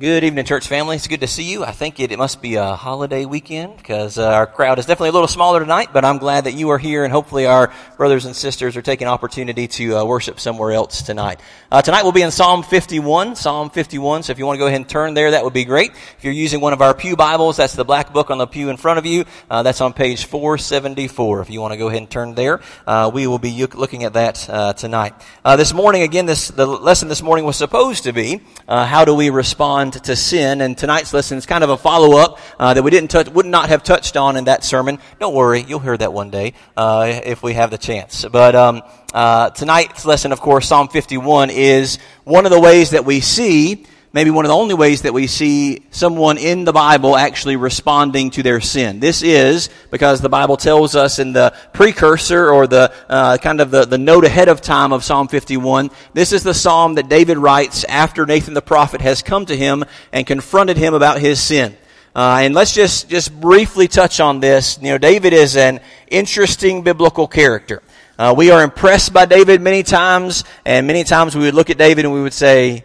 Good evening, church family. It's good to see you. I think it, it must be a holiday weekend because uh, our crowd is definitely a little smaller tonight, but I'm glad that you are here and hopefully our brothers and sisters are taking opportunity to uh, worship somewhere else tonight. Uh, tonight we'll be in Psalm 51, Psalm 51. So if you want to go ahead and turn there, that would be great. If you're using one of our Pew Bibles, that's the black book on the pew in front of you. Uh, that's on page 474. If you want to go ahead and turn there, uh, we will be looking at that uh, tonight. this morning, again, this the lesson this morning was supposed to be how do we respond to sin. And tonight's lesson is kind of a follow up uh, that we didn't touch, would not have touched on in that sermon. Don't worry, you'll hear that one day uh, if we have the chance. But um, uh, tonight's lesson, of course, Psalm 51 is one of the ways that we see maybe one of the only ways that we see someone in the Bible actually responding to their sin. This is because the Bible tells us in the precursor or the uh, kind of the, the note ahead of time of Psalm 51, this is the psalm that David writes after Nathan the prophet has come to him and confronted him about his sin. Uh, and let's just, just briefly touch on this. You know, David is an interesting biblical character. Uh, we are impressed by David many times, and many times we would look at David and we would say,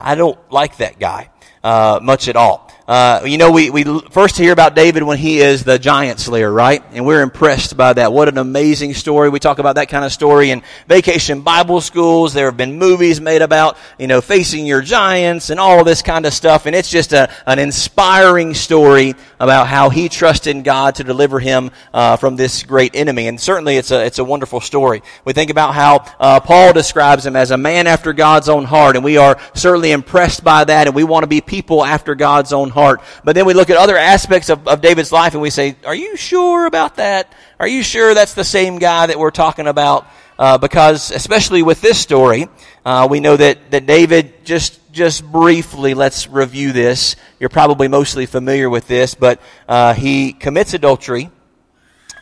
I don't like that guy uh, much at all. Uh, you know, we, we first hear about David when he is the giant slayer, right? And we're impressed by that. What an amazing story. We talk about that kind of story in vacation Bible schools. There have been movies made about, you know, facing your giants and all this kind of stuff. And it's just a, an inspiring story about how he trusted in God to deliver him uh, from this great enemy. And certainly it's a, it's a wonderful story. We think about how uh, Paul describes him as a man after God's own heart. And we are certainly impressed by that. And we want to be people after God's own heart heart. But then we look at other aspects of, of David's life and we say, are you sure about that? Are you sure that's the same guy that we're talking about? Uh, because especially with this story, uh, we know that, that David just just briefly let's review this. You're probably mostly familiar with this, but uh, he commits adultery.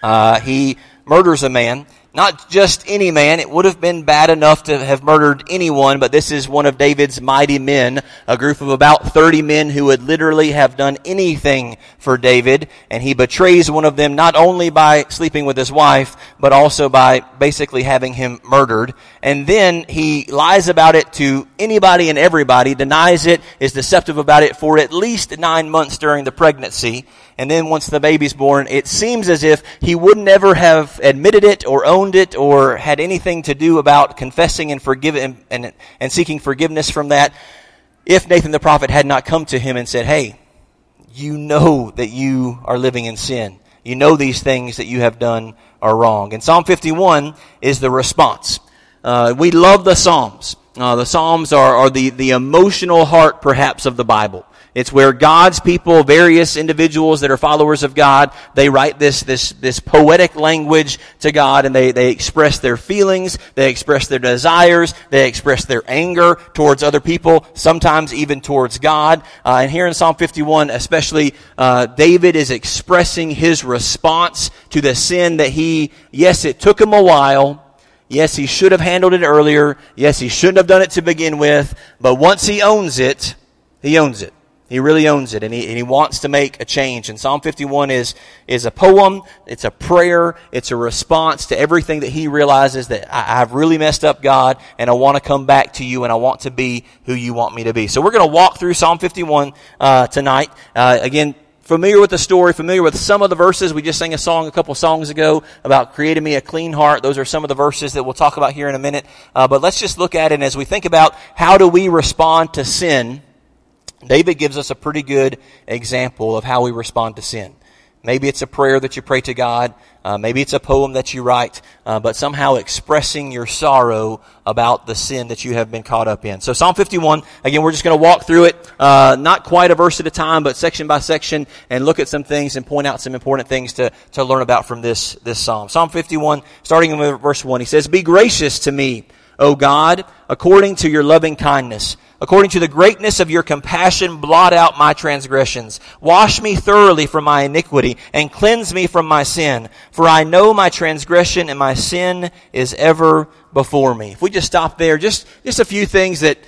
Uh, he murders a man. Not just any man. It would have been bad enough to have murdered anyone, but this is one of David's mighty men, a group of about 30 men who would literally have done anything for David. And he betrays one of them not only by sleeping with his wife, but also by basically having him murdered. And then he lies about it to anybody and everybody, denies it, is deceptive about it for at least nine months during the pregnancy. And then once the baby's born, it seems as if he would never have admitted it or owned it or had anything to do about confessing and forgiving and, and seeking forgiveness from that if Nathan the prophet had not come to him and said, Hey, you know that you are living in sin. You know these things that you have done are wrong. And Psalm 51 is the response. Uh, we love the Psalms. Uh, the Psalms are, are the, the emotional heart, perhaps, of the Bible. It's where God's people, various individuals that are followers of God, they write this, this, this poetic language to God and they, they express their feelings, they express their desires, they express their anger towards other people, sometimes even towards God. Uh, and here in Psalm 51, especially, uh, David is expressing his response to the sin that he, yes, it took him a while, Yes, he should have handled it earlier. Yes, he shouldn't have done it to begin with. But once he owns it, he owns it. He really owns it and he, and he wants to make a change. And Psalm 51 is, is a poem. It's a prayer. It's a response to everything that he realizes that I, have really messed up God and I want to come back to you and I want to be who you want me to be. So we're going to walk through Psalm 51, uh, tonight. Uh, again, familiar with the story, familiar with some of the verses. We just sang a song a couple songs ago about creating me a clean heart. Those are some of the verses that we'll talk about here in a minute. Uh, but let's just look at it and as we think about how do we respond to sin, David gives us a pretty good example of how we respond to sin. Maybe it's a prayer that you pray to God. Uh, maybe it's a poem that you write, uh, but somehow expressing your sorrow about the sin that you have been caught up in. So Psalm 51, again, we're just going to walk through it, uh, not quite a verse at a time, but section by section, and look at some things and point out some important things to, to learn about from this, this psalm. Psalm 51, starting with verse 1, he says, Be gracious to me, O God, according to your loving kindness According to the greatness of your compassion, blot out my transgressions. Wash me thoroughly from my iniquity and cleanse me from my sin. For I know my transgression and my sin is ever before me. If we just stop there, just, just a few things that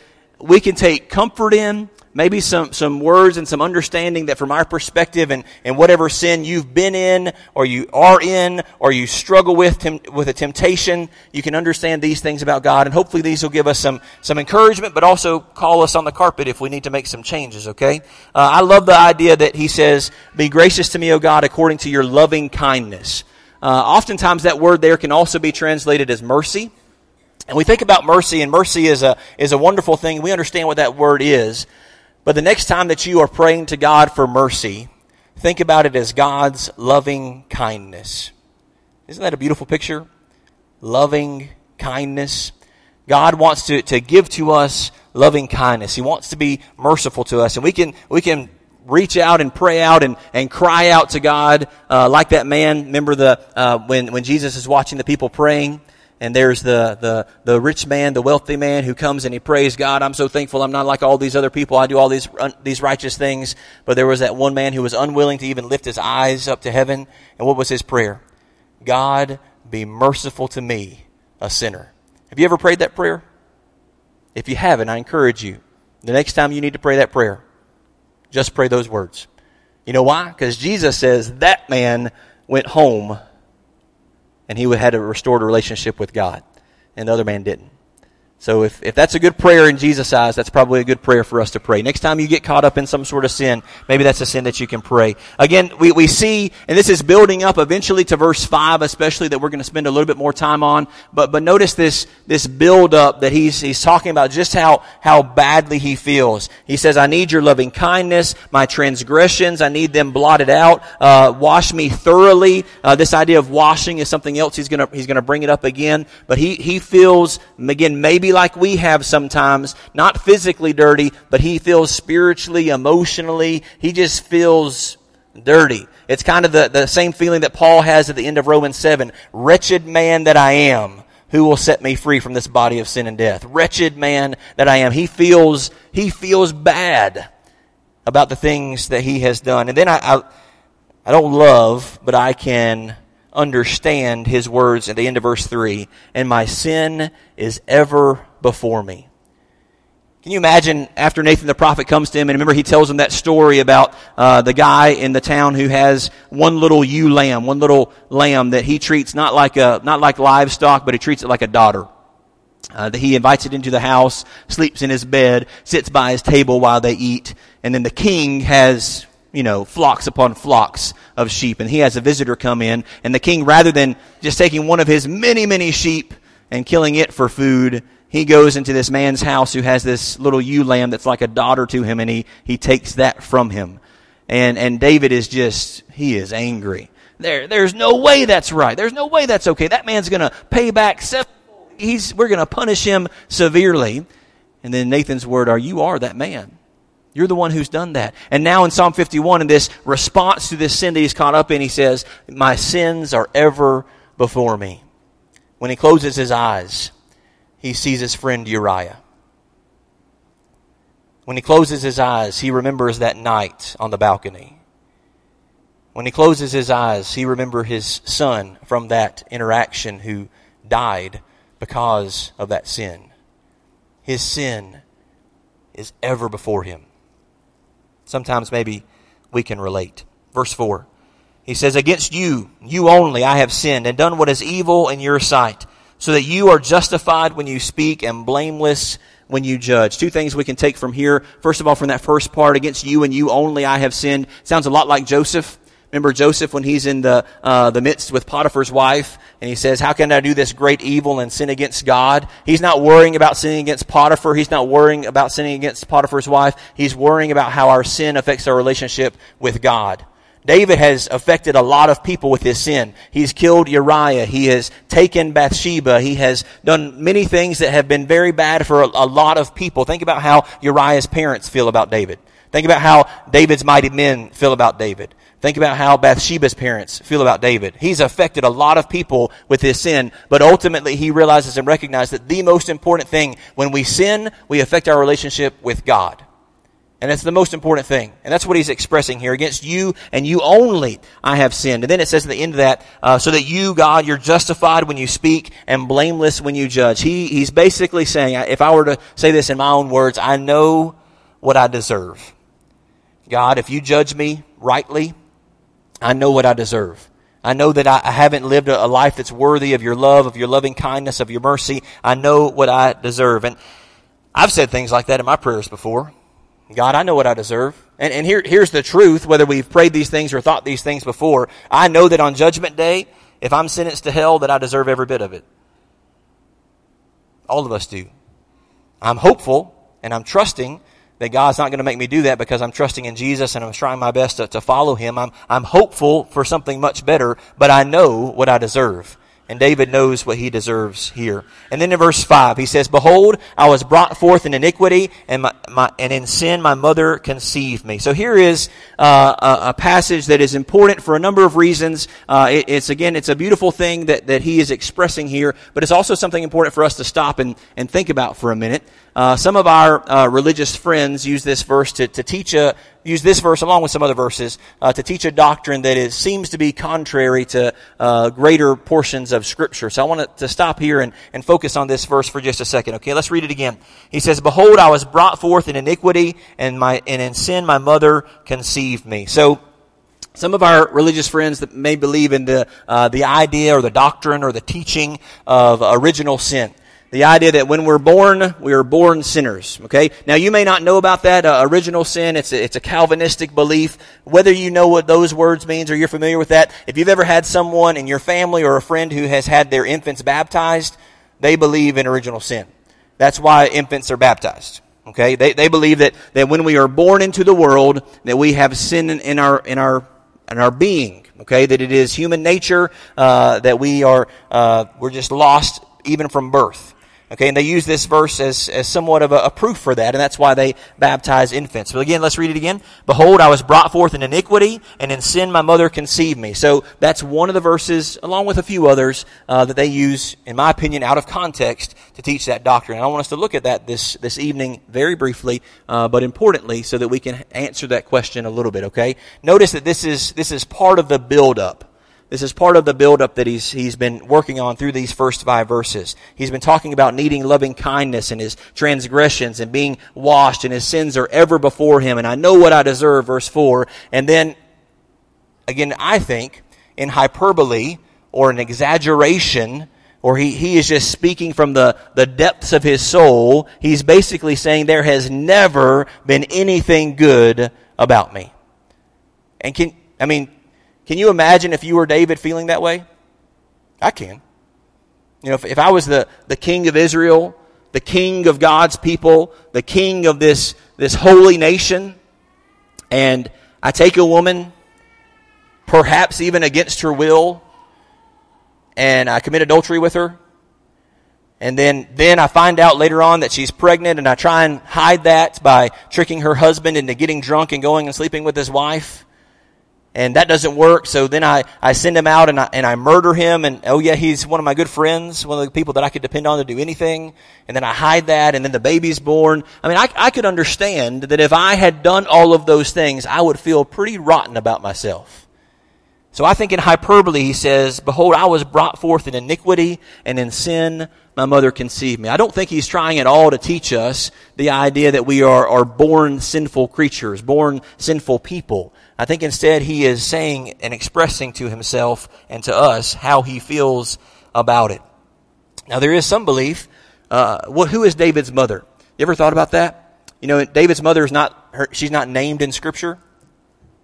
we can take comfort in, maybe some, some words and some understanding that from our perspective and, and whatever sin you've been in or you are in or you struggle with tem- with a temptation, you can understand these things about God and hopefully these will give us some, some encouragement but also call us on the carpet if we need to make some changes, okay? Uh, I love the idea that he says, be gracious to me, O God, according to your loving kindness. Uh, oftentimes that word there can also be translated as mercy. And we think about mercy, and mercy is a, is a wonderful thing. We understand what that word is. But the next time that you are praying to God for mercy, think about it as God's loving kindness. Isn't that a beautiful picture? Loving kindness. God wants to, to give to us loving kindness. He wants to be merciful to us. And we can, we can reach out and pray out and, and cry out to God uh, like that man. Remember the, uh, when, when Jesus is watching the people praying? And there's the, the, the rich man, the wealthy man who comes and he prays, God, I'm so thankful I'm not like all these other people. I do all these, these righteous things. But there was that one man who was unwilling to even lift his eyes up to heaven. And what was his prayer? God, be merciful to me, a sinner. Have you ever prayed that prayer? If you haven't, I encourage you. The next time you need to pray that prayer, just pray those words. You know why? Because Jesus says that man went home and he had a restored relationship with God, and the other man didn't. So if, if that's a good prayer in Jesus' eyes, that's probably a good prayer for us to pray. Next time you get caught up in some sort of sin, maybe that's a sin that you can pray. Again, we, we see, and this is building up eventually to verse 5, especially that we're going to spend a little bit more time on. But, but notice this, this build up that he's, he's talking about just how, how badly he feels. He says, I need your loving kindness, my transgressions, I need them blotted out, uh, wash me thoroughly. Uh, this idea of washing is something else he's gonna, he's gonna bring it up again. But he, he feels, again, maybe like we have sometimes, not physically dirty, but he feels spiritually, emotionally, he just feels dirty. It's kind of the, the same feeling that Paul has at the end of Romans 7. Wretched man that I am, who will set me free from this body of sin and death? Wretched man that I am. He feels, he feels bad about the things that he has done. And then I, I, I don't love, but I can understand his words at the end of verse 3 and my sin is ever before me. Can you imagine after Nathan the prophet comes to him, and remember he tells him that story about uh, the guy in the town who has one little ewe lamb, one little lamb that he treats not like a not like livestock, but he treats it like a daughter. Uh, that he invites it into the house, sleeps in his bed, sits by his table while they eat, and then the king has you know, flocks upon flocks of sheep. And he has a visitor come in, and the king, rather than just taking one of his many, many sheep and killing it for food, he goes into this man's house who has this little ewe lamb that's like a daughter to him, and he, he takes that from him. And, and David is just, he is angry. There, there's no way that's right. There's no way that's okay. That man's gonna pay back seven, he's, we're gonna punish him severely. And then Nathan's word are, you are that man. You're the one who's done that. And now in Psalm 51, in this response to this sin that he's caught up in, he says, My sins are ever before me. When he closes his eyes, he sees his friend Uriah. When he closes his eyes, he remembers that night on the balcony. When he closes his eyes, he remembers his son from that interaction who died because of that sin. His sin is ever before him. Sometimes maybe we can relate. Verse 4. He says, Against you, you only, I have sinned and done what is evil in your sight, so that you are justified when you speak and blameless when you judge. Two things we can take from here. First of all, from that first part, against you and you only I have sinned. Sounds a lot like Joseph. Remember Joseph when he's in the, uh, the midst with Potiphar's wife and he says, how can I do this great evil and sin against God? He's not worrying about sinning against Potiphar. He's not worrying about sinning against Potiphar's wife. He's worrying about how our sin affects our relationship with God. David has affected a lot of people with his sin. He's killed Uriah. He has taken Bathsheba. He has done many things that have been very bad for a, a lot of people. Think about how Uriah's parents feel about David. Think about how David's mighty men feel about David. Think about how Bathsheba's parents feel about David. He's affected a lot of people with his sin, but ultimately he realizes and recognizes that the most important thing when we sin, we affect our relationship with God. And that's the most important thing. And that's what he's expressing here. Against you and you only I have sinned. And then it says at the end of that, uh, so that you, God, you're justified when you speak and blameless when you judge. He, he's basically saying, if I were to say this in my own words, I know what I deserve. God, if you judge me rightly, I know what I deserve. I know that I haven't lived a life that's worthy of your love, of your loving kindness, of your mercy. I know what I deserve. And I've said things like that in my prayers before. God, I know what I deserve. And, and here, here's the truth, whether we've prayed these things or thought these things before. I know that on judgment day, if I'm sentenced to hell, that I deserve every bit of it. All of us do. I'm hopeful and I'm trusting that God's not going to make me do that because I'm trusting in Jesus and I'm trying my best to, to follow Him. I'm, I'm hopeful for something much better, but I know what I deserve. And David knows what he deserves here. And then in verse 5, he says, Behold, I was brought forth in iniquity, and, my, my, and in sin my mother conceived me. So here is uh, a, a, passage that is important for a number of reasons. Uh, it, it's, again, it's a beautiful thing that, that he is expressing here, but it's also something important for us to stop and, and think about for a minute. Uh, some of our uh, religious friends use this verse to, to teach a use this verse along with some other verses uh, to teach a doctrine that is seems to be contrary to uh, greater portions of Scripture. So I want to stop here and, and focus on this verse for just a second. Okay, let's read it again. He says, "Behold, I was brought forth in iniquity, and my and in sin my mother conceived me." So some of our religious friends that may believe in the uh, the idea or the doctrine or the teaching of original sin. The idea that when we're born, we are born sinners. Okay? Now you may not know about that uh, original sin. It's a, it's a Calvinistic belief. Whether you know what those words means or you're familiar with that, if you've ever had someone in your family or a friend who has had their infants baptized, they believe in original sin. That's why infants are baptized. Okay? They, they believe that, that when we are born into the world, that we have sin in, in our, in our, in our being. Okay? That it is human nature, uh, that we are, uh, we're just lost even from birth. Okay, and they use this verse as, as somewhat of a, a, proof for that, and that's why they baptize infants. But again, let's read it again. Behold, I was brought forth in iniquity, and in sin my mother conceived me. So that's one of the verses, along with a few others, uh, that they use, in my opinion, out of context to teach that doctrine. And I want us to look at that this, this evening very briefly, uh, but importantly, so that we can answer that question a little bit, okay? Notice that this is, this is part of the build-up this is part of the buildup that he's, he's been working on through these first five verses. He's been talking about needing loving kindness and his transgressions and being washed and his sins are ever before him and I know what I deserve, verse 4. And then, again, I think, in hyperbole or an exaggeration, or he, he is just speaking from the, the depths of his soul, he's basically saying there has never been anything good about me. And can, I mean, can you imagine if you were David feeling that way? I can. You know, if, if I was the, the king of Israel, the king of God's people, the king of this, this holy nation, and I take a woman, perhaps even against her will, and I commit adultery with her, and then, then I find out later on that she's pregnant and I try and hide that by tricking her husband into getting drunk and going and sleeping with his wife and that doesn't work. So then I, I send him out and I, and I murder him. And oh yeah, he's one of my good friends, one of the people that I could depend on to do anything. And then I hide that and then the baby's born. I mean, I, I could understand that if I had done all of those things, I would feel pretty rotten about myself. So I think in hyperbole he says, Behold, I was brought forth in iniquity and in sin my mother conceived me. I don't think he's trying at all to teach us the idea that we are, are born sinful creatures, born sinful people. I think instead he is saying and expressing to himself and to us how he feels about it. Now there is some belief. Uh, well, who is David's mother? You ever thought about that? You know, David's mother is not her, she's not named in Scripture.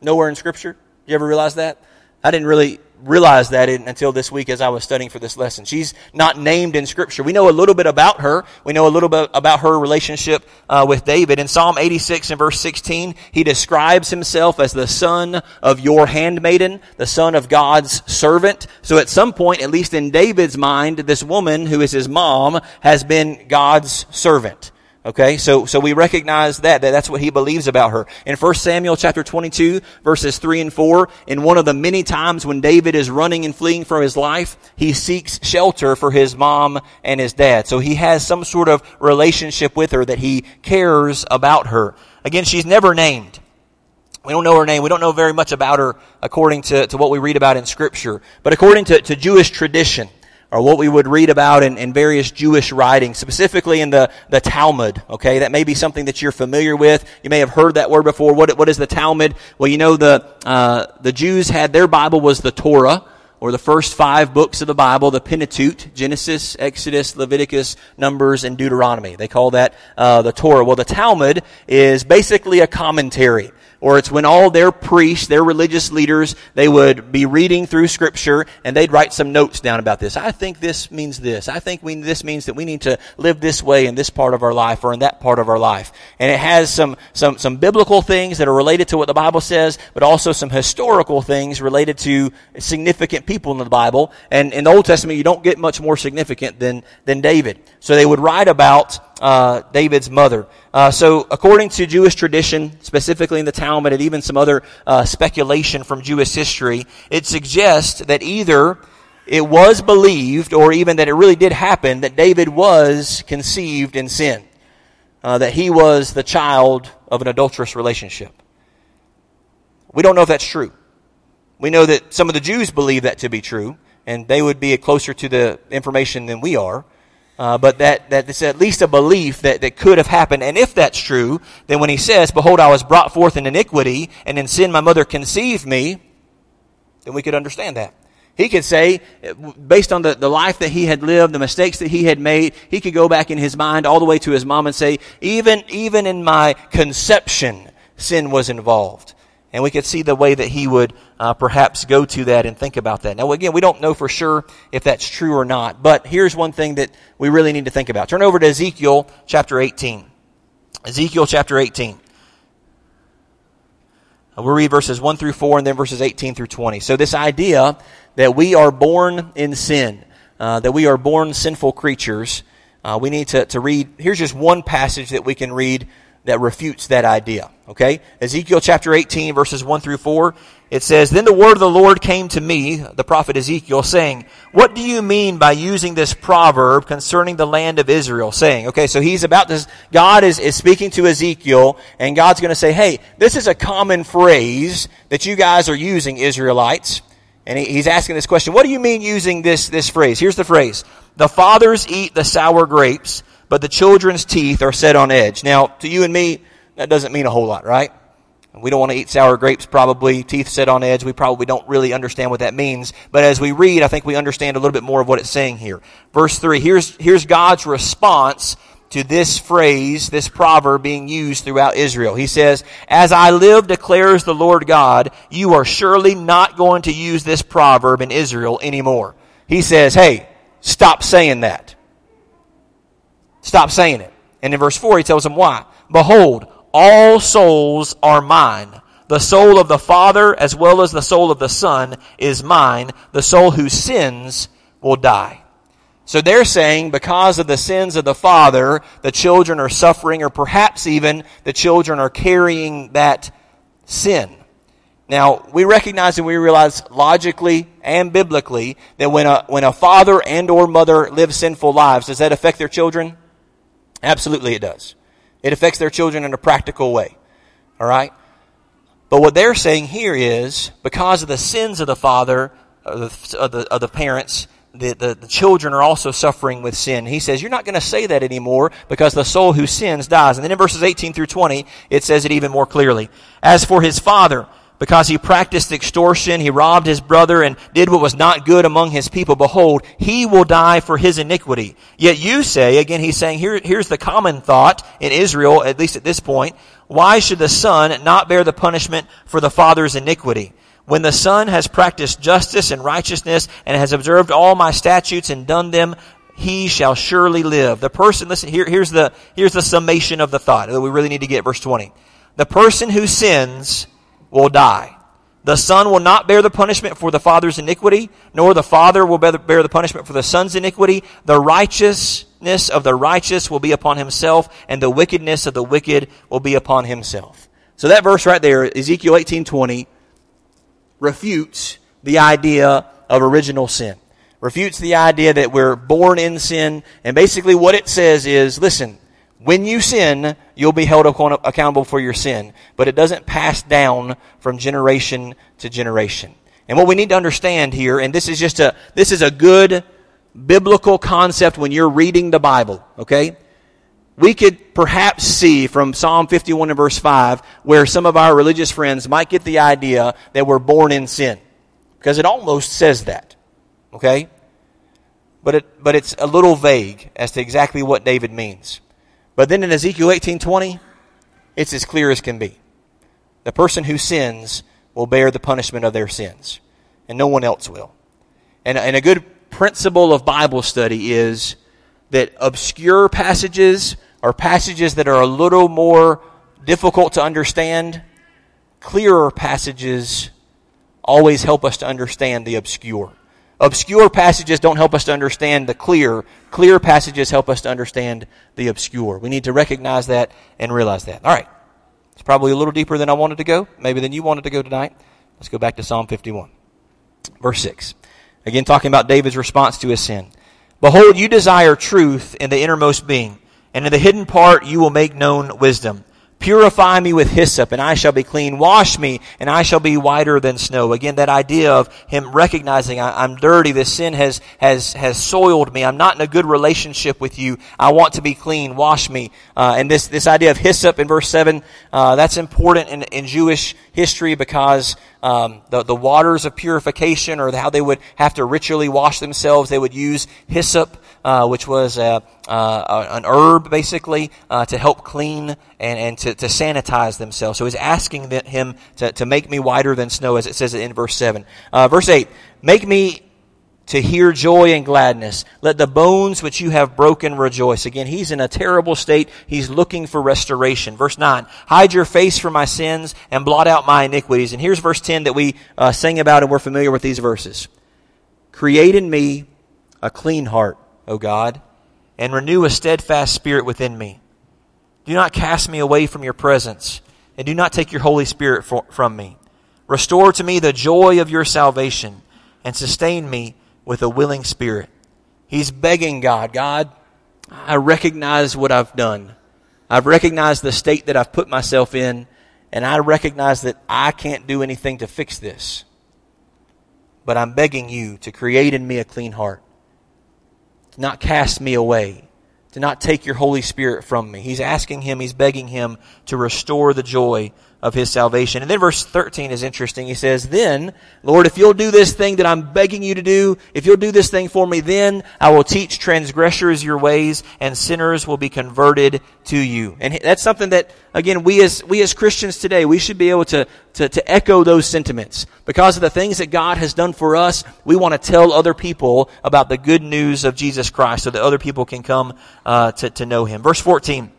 Nowhere in Scripture. You ever realize that? I didn't really realize that until this week as I was studying for this lesson. She's not named in Scripture. We know a little bit about her. We know a little bit about her relationship uh, with David. In Psalm 86 and verse 16, he describes himself as the son of your handmaiden, the son of God's servant. So at some point, at least in David's mind, this woman who is his mom has been God's servant. Okay, so, so we recognize that, that that's what he believes about her. In 1 Samuel chapter 22, verses 3 and 4, in one of the many times when David is running and fleeing for his life, he seeks shelter for his mom and his dad. So he has some sort of relationship with her that he cares about her. Again, she's never named. We don't know her name. We don't know very much about her according to, to what we read about in scripture. But according to, to Jewish tradition, or what we would read about in, in, various Jewish writings, specifically in the, the Talmud. Okay, that may be something that you're familiar with. You may have heard that word before. What, what is the Talmud? Well, you know the uh, the Jews had their Bible was the Torah, or the first five books of the Bible, the Pentateuch, Genesis, Exodus, Leviticus, Numbers, and Deuteronomy. They call that uh, the Torah. Well, the Talmud is basically a commentary or it's when all their priests, their religious leaders, they would be reading through scripture and they'd write some notes down about this. I think this means this. I think we, this means that we need to live this way in this part of our life or in that part of our life. And it has some, some, some biblical things that are related to what the Bible says, but also some historical things related to significant people in the Bible. And in the Old Testament, you don't get much more significant than, than David. So they would write about uh, David's mother. Uh, so, according to Jewish tradition, specifically in the Talmud and even some other uh, speculation from Jewish history, it suggests that either it was believed or even that it really did happen that David was conceived in sin, uh, that he was the child of an adulterous relationship. We don't know if that's true. We know that some of the Jews believe that to be true, and they would be closer to the information than we are. Uh, but that, that it's at least a belief that, that could have happened. And if that's true, then when he says, Behold, I was brought forth in iniquity, and in sin my mother conceived me, then we could understand that. He could say, based on the, the life that he had lived, the mistakes that he had made, he could go back in his mind all the way to his mom and say, even, even in my conception, sin was involved. And we could see the way that he would uh, perhaps go to that and think about that. Now, again, we don't know for sure if that's true or not, but here's one thing that we really need to think about. Turn over to Ezekiel chapter 18. Ezekiel chapter 18. We'll read verses 1 through 4 and then verses 18 through 20. So, this idea that we are born in sin, uh, that we are born sinful creatures, uh, we need to, to read. Here's just one passage that we can read that refutes that idea. Okay? Ezekiel chapter 18, verses 1 through 4. It says, Then the word of the Lord came to me, the prophet Ezekiel, saying, What do you mean by using this proverb concerning the land of Israel? Saying, okay, so he's about this, God is, is speaking to Ezekiel, and God's going to say, Hey, this is a common phrase that you guys are using, Israelites. And he, he's asking this question, What do you mean using this, this phrase? Here's the phrase. The fathers eat the sour grapes, but the children's teeth are set on edge. Now, to you and me, that doesn't mean a whole lot, right? We don't want to eat sour grapes, probably. Teeth set on edge. We probably don't really understand what that means. But as we read, I think we understand a little bit more of what it's saying here. Verse 3, here's, here's God's response to this phrase, this proverb being used throughout Israel. He says, As I live, declares the Lord God, you are surely not going to use this proverb in Israel anymore. He says, Hey, stop saying that. Stop saying it. And in verse 4, he tells them why. Behold, all souls are mine. The soul of the Father as well as the soul of the Son is mine. The soul who sins will die. So they're saying because of the sins of the Father, the children are suffering, or perhaps even the children are carrying that sin. Now, we recognize and we realize logically and biblically that when a, when a father and or mother live sinful lives, does that affect their children? Absolutely it does. It affects their children in a practical way. All right? But what they're saying here is because of the sins of the father, of the, of the, of the parents, the, the, the, children are also suffering with sin. He says, You're not going to say that anymore because the soul who sins dies. And then in verses 18 through 20, it says it even more clearly. As for his father, because he practiced extortion, he robbed his brother and did what was not good among his people. Behold, he will die for his iniquity. Yet you say, again, he's saying, here, here's the common thought in Israel, at least at this point. Why should the son not bear the punishment for the father's iniquity? When the son has practiced justice and righteousness and has observed all my statutes and done them, he shall surely live. The person, listen, here, here's the, here's the summation of the thought that we really need to get, verse 20. The person who sins will die. The son will not bear the punishment for the father's iniquity, nor the father will bear the punishment for the son's iniquity. The righteousness of the righteous will be upon himself, and the wickedness of the wicked will be upon himself. So that verse right there, Ezekiel 18:20, refutes the idea of original sin. Refutes the idea that we're born in sin, and basically what it says is, listen, when you sin, you'll be held accountable for your sin, but it doesn't pass down from generation to generation. And what we need to understand here, and this is just a, this is a good biblical concept when you're reading the Bible, okay? We could perhaps see from Psalm 51 and verse 5 where some of our religious friends might get the idea that we're born in sin. Because it almost says that, okay? But, it, but it's a little vague as to exactly what David means. But then in Ezekiel 18:20, it's as clear as can be. The person who sins will bear the punishment of their sins, and no one else will. And, and a good principle of Bible study is that obscure passages or passages that are a little more difficult to understand, clearer passages always help us to understand the obscure. Obscure passages don't help us to understand the clear. Clear passages help us to understand the obscure. We need to recognize that and realize that. All right. It's probably a little deeper than I wanted to go, maybe than you wanted to go tonight. Let's go back to Psalm 51. Verse 6. Again, talking about David's response to his sin. Behold, you desire truth in the innermost being, and in the hidden part you will make known wisdom. Purify me with hyssop, and I shall be clean. Wash me, and I shall be whiter than snow. Again, that idea of him recognizing I, am dirty. This sin has, has, has soiled me. I'm not in a good relationship with you. I want to be clean. Wash me. Uh, and this, this idea of hyssop in verse 7, uh, that's important in, in Jewish history because um, the, the waters of purification or how they would have to ritually wash themselves, they would use hyssop uh, which was a, uh, an herb basically uh, to help clean and, and to, to sanitize themselves. So he's asking him to, to make me whiter than snow, as it says in verse 7. Uh, verse 8, make me to hear joy and gladness. Let the bones which you have broken rejoice. Again, he's in a terrible state. He's looking for restoration. Verse 9, hide your face from my sins and blot out my iniquities. And here's verse 10 that we uh, sing about and we're familiar with these verses. Create in me a clean heart O God, and renew a steadfast spirit within me. Do not cast me away from your presence, and do not take your Holy Spirit for, from me. Restore to me the joy of your salvation, and sustain me with a willing spirit. He's begging God, God, I recognize what I've done. I've recognized the state that I've put myself in, and I recognize that I can't do anything to fix this. But I'm begging you to create in me a clean heart to not cast me away, to not take your Holy Spirit from me. He's asking him, he's begging him to restore the joy of his salvation. And then verse 13 is interesting. He says, Then, Lord, if you'll do this thing that I'm begging you to do, if you'll do this thing for me, then I will teach transgressors your ways and sinners will be converted to you. And that's something that, again, we as, we as Christians today, we should be able to, to, to echo those sentiments. Because of the things that God has done for us, we want to tell other people about the good news of Jesus Christ so that other people can come uh, to, to know Him. Verse 14.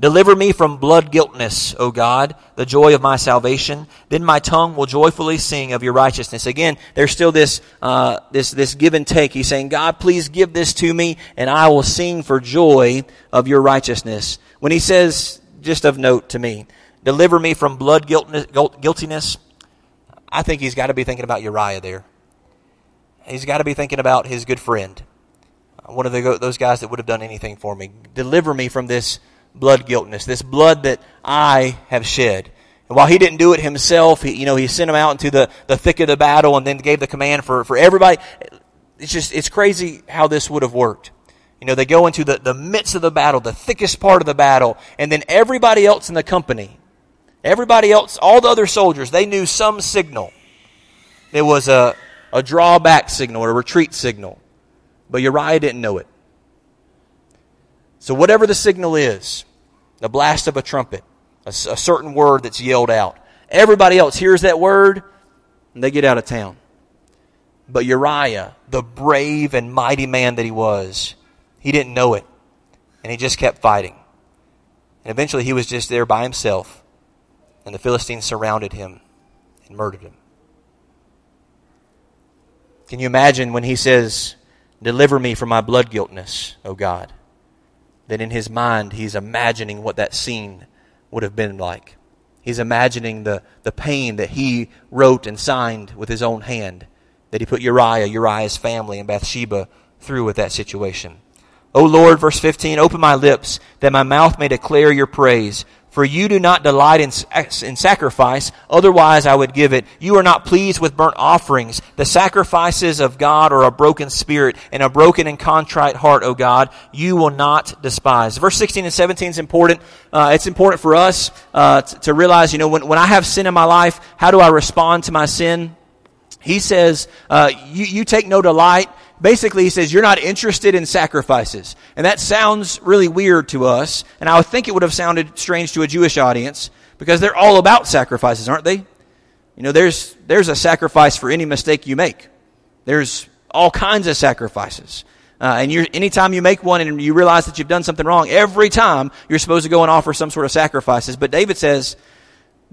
Deliver me from blood guiltness, O God, the joy of my salvation. Then my tongue will joyfully sing of your righteousness. Again, there's still this, uh, this, this give and take. He's saying, God, please give this to me, and I will sing for joy of your righteousness. When he says, just of note to me, deliver me from blood guiltness guiltiness, I think he's got to be thinking about Uriah there. He's got to be thinking about his good friend, one of the, those guys that would have done anything for me. Deliver me from this blood guiltness, this blood that I have shed. And while he didn't do it himself, he, you know, he sent him out into the, the thick of the battle and then gave the command for, for everybody. It's just, it's crazy how this would have worked. You know, they go into the, the midst of the battle, the thickest part of the battle, and then everybody else in the company, everybody else, all the other soldiers, they knew some signal. It was a, a drawback signal or a retreat signal. But Uriah didn't know it. So, whatever the signal is, the blast of a trumpet, a, a certain word that's yelled out, everybody else hears that word and they get out of town. But Uriah, the brave and mighty man that he was, he didn't know it. And he just kept fighting. And eventually he was just there by himself. And the Philistines surrounded him and murdered him. Can you imagine when he says, Deliver me from my blood guiltness, O God? That in his mind he's imagining what that scene would have been like. He's imagining the, the pain that he wrote and signed with his own hand, that he put Uriah, Uriah's family, and Bathsheba through with that situation. O Lord, verse 15, open my lips that my mouth may declare your praise. For you do not delight in, in sacrifice, otherwise I would give it. You are not pleased with burnt offerings. The sacrifices of God are a broken spirit and a broken and contrite heart, O God, you will not despise. Verse 16 and 17 is important. Uh, it's important for us uh, to, to realize, you know, when, when I have sin in my life, how do I respond to my sin? He says, uh, you, you take no delight basically he says you're not interested in sacrifices. And that sounds really weird to us and i think it would have sounded strange to a jewish audience because they're all about sacrifices aren't they? You know there's there's a sacrifice for any mistake you make. There's all kinds of sacrifices. Uh, and you're, anytime you make one and you realize that you've done something wrong every time you're supposed to go and offer some sort of sacrifices. But david says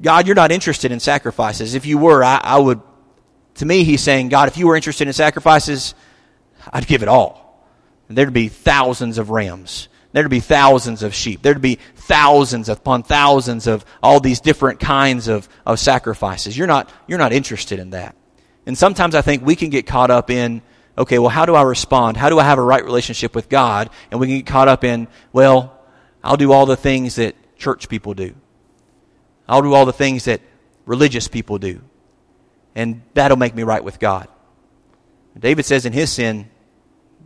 god you're not interested in sacrifices. If you were I, I would to me he's saying god if you were interested in sacrifices I'd give it all. And There'd be thousands of rams. There'd be thousands of sheep. There'd be thousands upon thousands of all these different kinds of, of sacrifices. You're not, you're not interested in that. And sometimes I think we can get caught up in, okay, well, how do I respond? How do I have a right relationship with God? And we can get caught up in, well, I'll do all the things that church people do. I'll do all the things that religious people do. And that'll make me right with God. David says in his sin,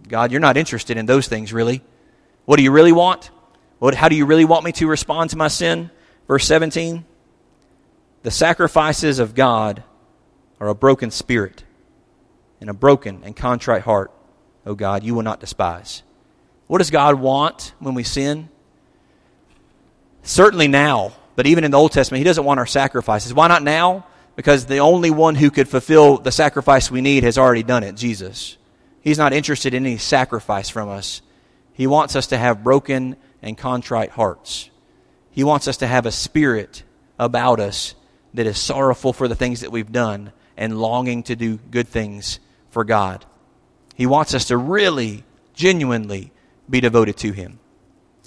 God, you're not interested in those things, really. What do you really want? What, how do you really want me to respond to my sin? Verse 17 The sacrifices of God are a broken spirit and a broken and contrite heart, O God, you will not despise. What does God want when we sin? Certainly now, but even in the Old Testament, He doesn't want our sacrifices. Why not now? Because the only one who could fulfill the sacrifice we need has already done it Jesus. He's not interested in any sacrifice from us. He wants us to have broken and contrite hearts. He wants us to have a spirit about us that is sorrowful for the things that we've done and longing to do good things for God. He wants us to really, genuinely be devoted to Him.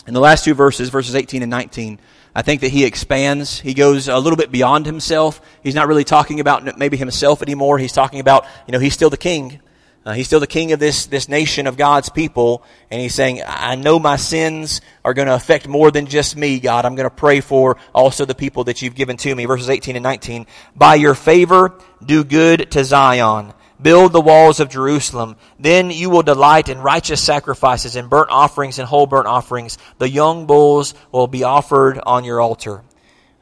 In the last two verses, verses 18 and 19, I think that he expands. He goes a little bit beyond himself. He's not really talking about maybe himself anymore. He's talking about, you know, he's still the king. Uh, he's still the king of this, this nation of God's people. And he's saying, I know my sins are going to affect more than just me, God. I'm going to pray for also the people that you've given to me. Verses 18 and 19. By your favor, do good to Zion. Build the walls of Jerusalem. Then you will delight in righteous sacrifices and burnt offerings and whole burnt offerings. The young bulls will be offered on your altar.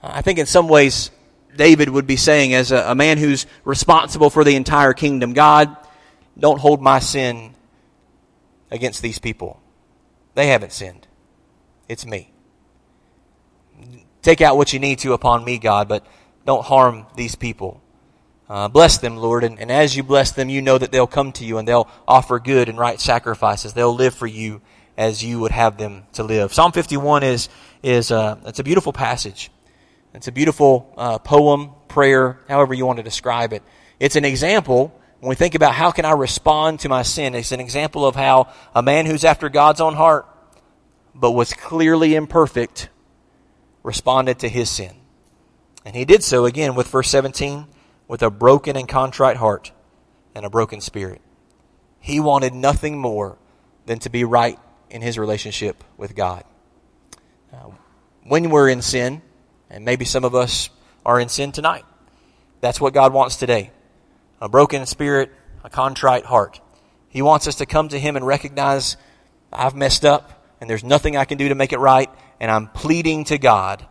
I think in some ways, David would be saying, as a, a man who's responsible for the entire kingdom, God, don't hold my sin against these people. They haven't sinned. It's me. Take out what you need to upon me, God, but don't harm these people. Uh, bless them, Lord, and, and as you bless them, you know that they'll come to you and they'll offer good and right sacrifices. They'll live for you as you would have them to live. Psalm 51 is, is uh, it's a beautiful passage. It's a beautiful uh, poem, prayer, however you want to describe it. It's an example when we think about how can I respond to my sin, it's an example of how a man who's after God's own heart, but was clearly imperfect, responded to his sin. And he did so again with verse 17, with a broken and contrite heart and a broken spirit. He wanted nothing more than to be right in his relationship with God. Uh, when we're in sin, and maybe some of us are in sin tonight, that's what God wants today a broken spirit, a contrite heart. He wants us to come to Him and recognize I've messed up and there's nothing I can do to make it right, and I'm pleading to God,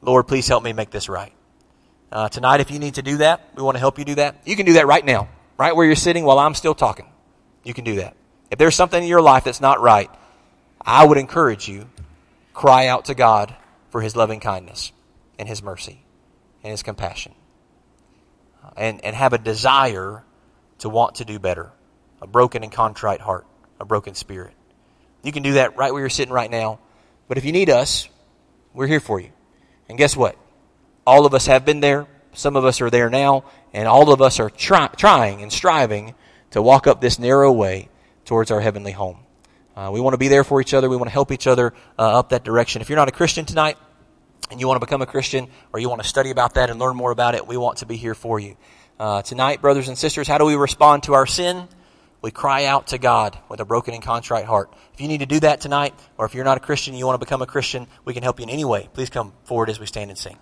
Lord, please help me make this right. Uh, tonight, if you need to do that, we want to help you do that. You can do that right now, right where you're sitting while I'm still talking. You can do that. If there's something in your life that's not right, I would encourage you, cry out to God for His loving kindness and His mercy and His compassion and, and have a desire to want to do better. A broken and contrite heart, a broken spirit. You can do that right where you're sitting right now. But if you need us, we're here for you. And guess what? All of us have been there. Some of us are there now. And all of us are try, trying and striving to walk up this narrow way towards our heavenly home. Uh, we want to be there for each other. We want to help each other uh, up that direction. If you're not a Christian tonight, and you want to become a Christian or you want to study about that and learn more about it, we want to be here for you. Uh, tonight, brothers and sisters, how do we respond to our sin? we cry out to God with a broken and contrite heart. If you need to do that tonight, or if you're not a Christian and you want to become a Christian, we can help you in any way. Please come forward as we stand and sing.